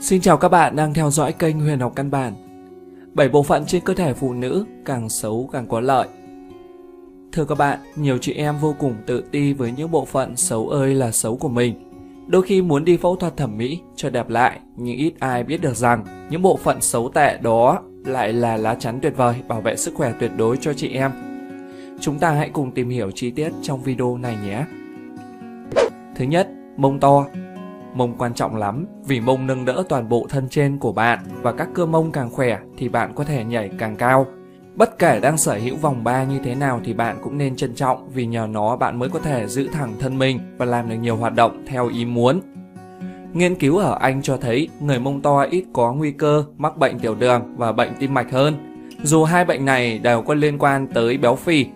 Xin chào các bạn đang theo dõi kênh Huyền học căn bản. Bảy bộ phận trên cơ thể phụ nữ càng xấu càng có lợi. Thưa các bạn, nhiều chị em vô cùng tự ti với những bộ phận xấu ơi là xấu của mình. Đôi khi muốn đi phẫu thuật thẩm mỹ cho đẹp lại, nhưng ít ai biết được rằng những bộ phận xấu tệ đó lại là lá chắn tuyệt vời bảo vệ sức khỏe tuyệt đối cho chị em. Chúng ta hãy cùng tìm hiểu chi tiết trong video này nhé. Thứ nhất, mông to Mông quan trọng lắm vì mông nâng đỡ toàn bộ thân trên của bạn và các cơ mông càng khỏe thì bạn có thể nhảy càng cao. Bất kể đang sở hữu vòng ba như thế nào thì bạn cũng nên trân trọng vì nhờ nó bạn mới có thể giữ thẳng thân mình và làm được nhiều hoạt động theo ý muốn. Nghiên cứu ở Anh cho thấy người mông to ít có nguy cơ mắc bệnh tiểu đường và bệnh tim mạch hơn, dù hai bệnh này đều có liên quan tới béo phì.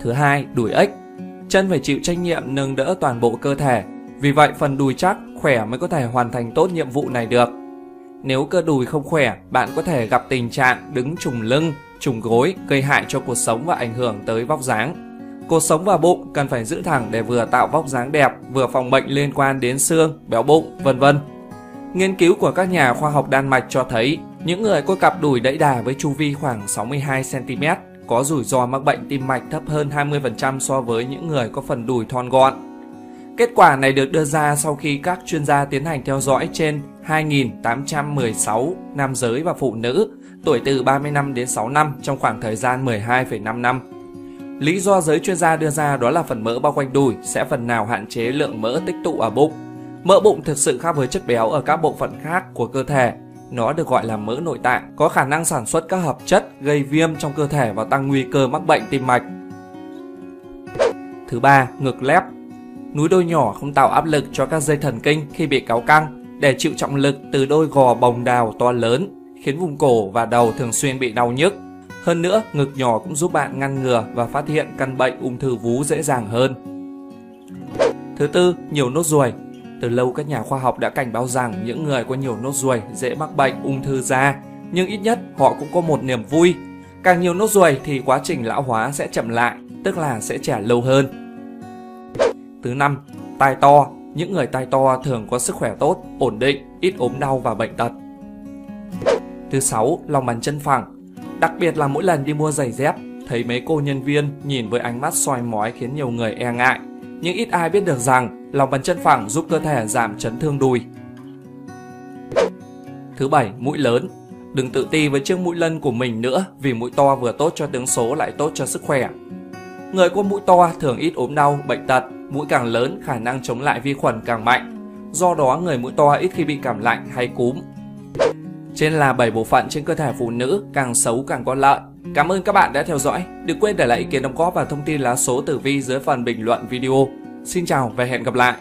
Thứ hai, đuổi ếch. Chân phải chịu trách nhiệm nâng đỡ toàn bộ cơ thể vì vậy phần đùi chắc, khỏe mới có thể hoàn thành tốt nhiệm vụ này được. Nếu cơ đùi không khỏe, bạn có thể gặp tình trạng đứng trùng lưng, trùng gối gây hại cho cuộc sống và ảnh hưởng tới vóc dáng. Cột sống và bụng cần phải giữ thẳng để vừa tạo vóc dáng đẹp, vừa phòng bệnh liên quan đến xương, béo bụng, vân vân. Nghiên cứu của các nhà khoa học Đan Mạch cho thấy những người có cặp đùi đẫy đà với chu vi khoảng 62 cm có rủi ro mắc bệnh tim mạch thấp hơn 20% so với những người có phần đùi thon gọn. Kết quả này được đưa ra sau khi các chuyên gia tiến hành theo dõi trên 2.816 nam giới và phụ nữ tuổi từ 30 năm đến 6 năm trong khoảng thời gian 12,5 năm. Lý do giới chuyên gia đưa ra đó là phần mỡ bao quanh đùi sẽ phần nào hạn chế lượng mỡ tích tụ ở bụng. Mỡ bụng thực sự khác với chất béo ở các bộ phận khác của cơ thể. Nó được gọi là mỡ nội tạng, có khả năng sản xuất các hợp chất gây viêm trong cơ thể và tăng nguy cơ mắc bệnh tim mạch. Thứ ba, ngực lép núi đôi nhỏ không tạo áp lực cho các dây thần kinh khi bị kéo căng để chịu trọng lực từ đôi gò bồng đào to lớn, khiến vùng cổ và đầu thường xuyên bị đau nhức. Hơn nữa, ngực nhỏ cũng giúp bạn ngăn ngừa và phát hiện căn bệnh ung thư vú dễ dàng hơn. Thứ tư, nhiều nốt ruồi. Từ lâu các nhà khoa học đã cảnh báo rằng những người có nhiều nốt ruồi dễ mắc bệnh ung thư da, nhưng ít nhất họ cũng có một niềm vui. Càng nhiều nốt ruồi thì quá trình lão hóa sẽ chậm lại, tức là sẽ trẻ lâu hơn. Thứ năm, tai to. Những người tai to thường có sức khỏe tốt, ổn định, ít ốm đau và bệnh tật. Thứ sáu, lòng bàn chân phẳng. Đặc biệt là mỗi lần đi mua giày dép, thấy mấy cô nhân viên nhìn với ánh mắt soi mói khiến nhiều người e ngại. Nhưng ít ai biết được rằng lòng bàn chân phẳng giúp cơ thể giảm chấn thương đùi. Thứ bảy, mũi lớn. Đừng tự ti với chiếc mũi lân của mình nữa vì mũi to vừa tốt cho tướng số lại tốt cho sức khỏe. Người có mũi to thường ít ốm đau, bệnh tật mũi càng lớn khả năng chống lại vi khuẩn càng mạnh. Do đó người mũi to ít khi bị cảm lạnh hay cúm. Trên là 7 bộ phận trên cơ thể phụ nữ càng xấu càng có lợi. Cảm ơn các bạn đã theo dõi. Đừng quên để lại ý kiến đóng góp và thông tin lá số tử vi dưới phần bình luận video. Xin chào và hẹn gặp lại.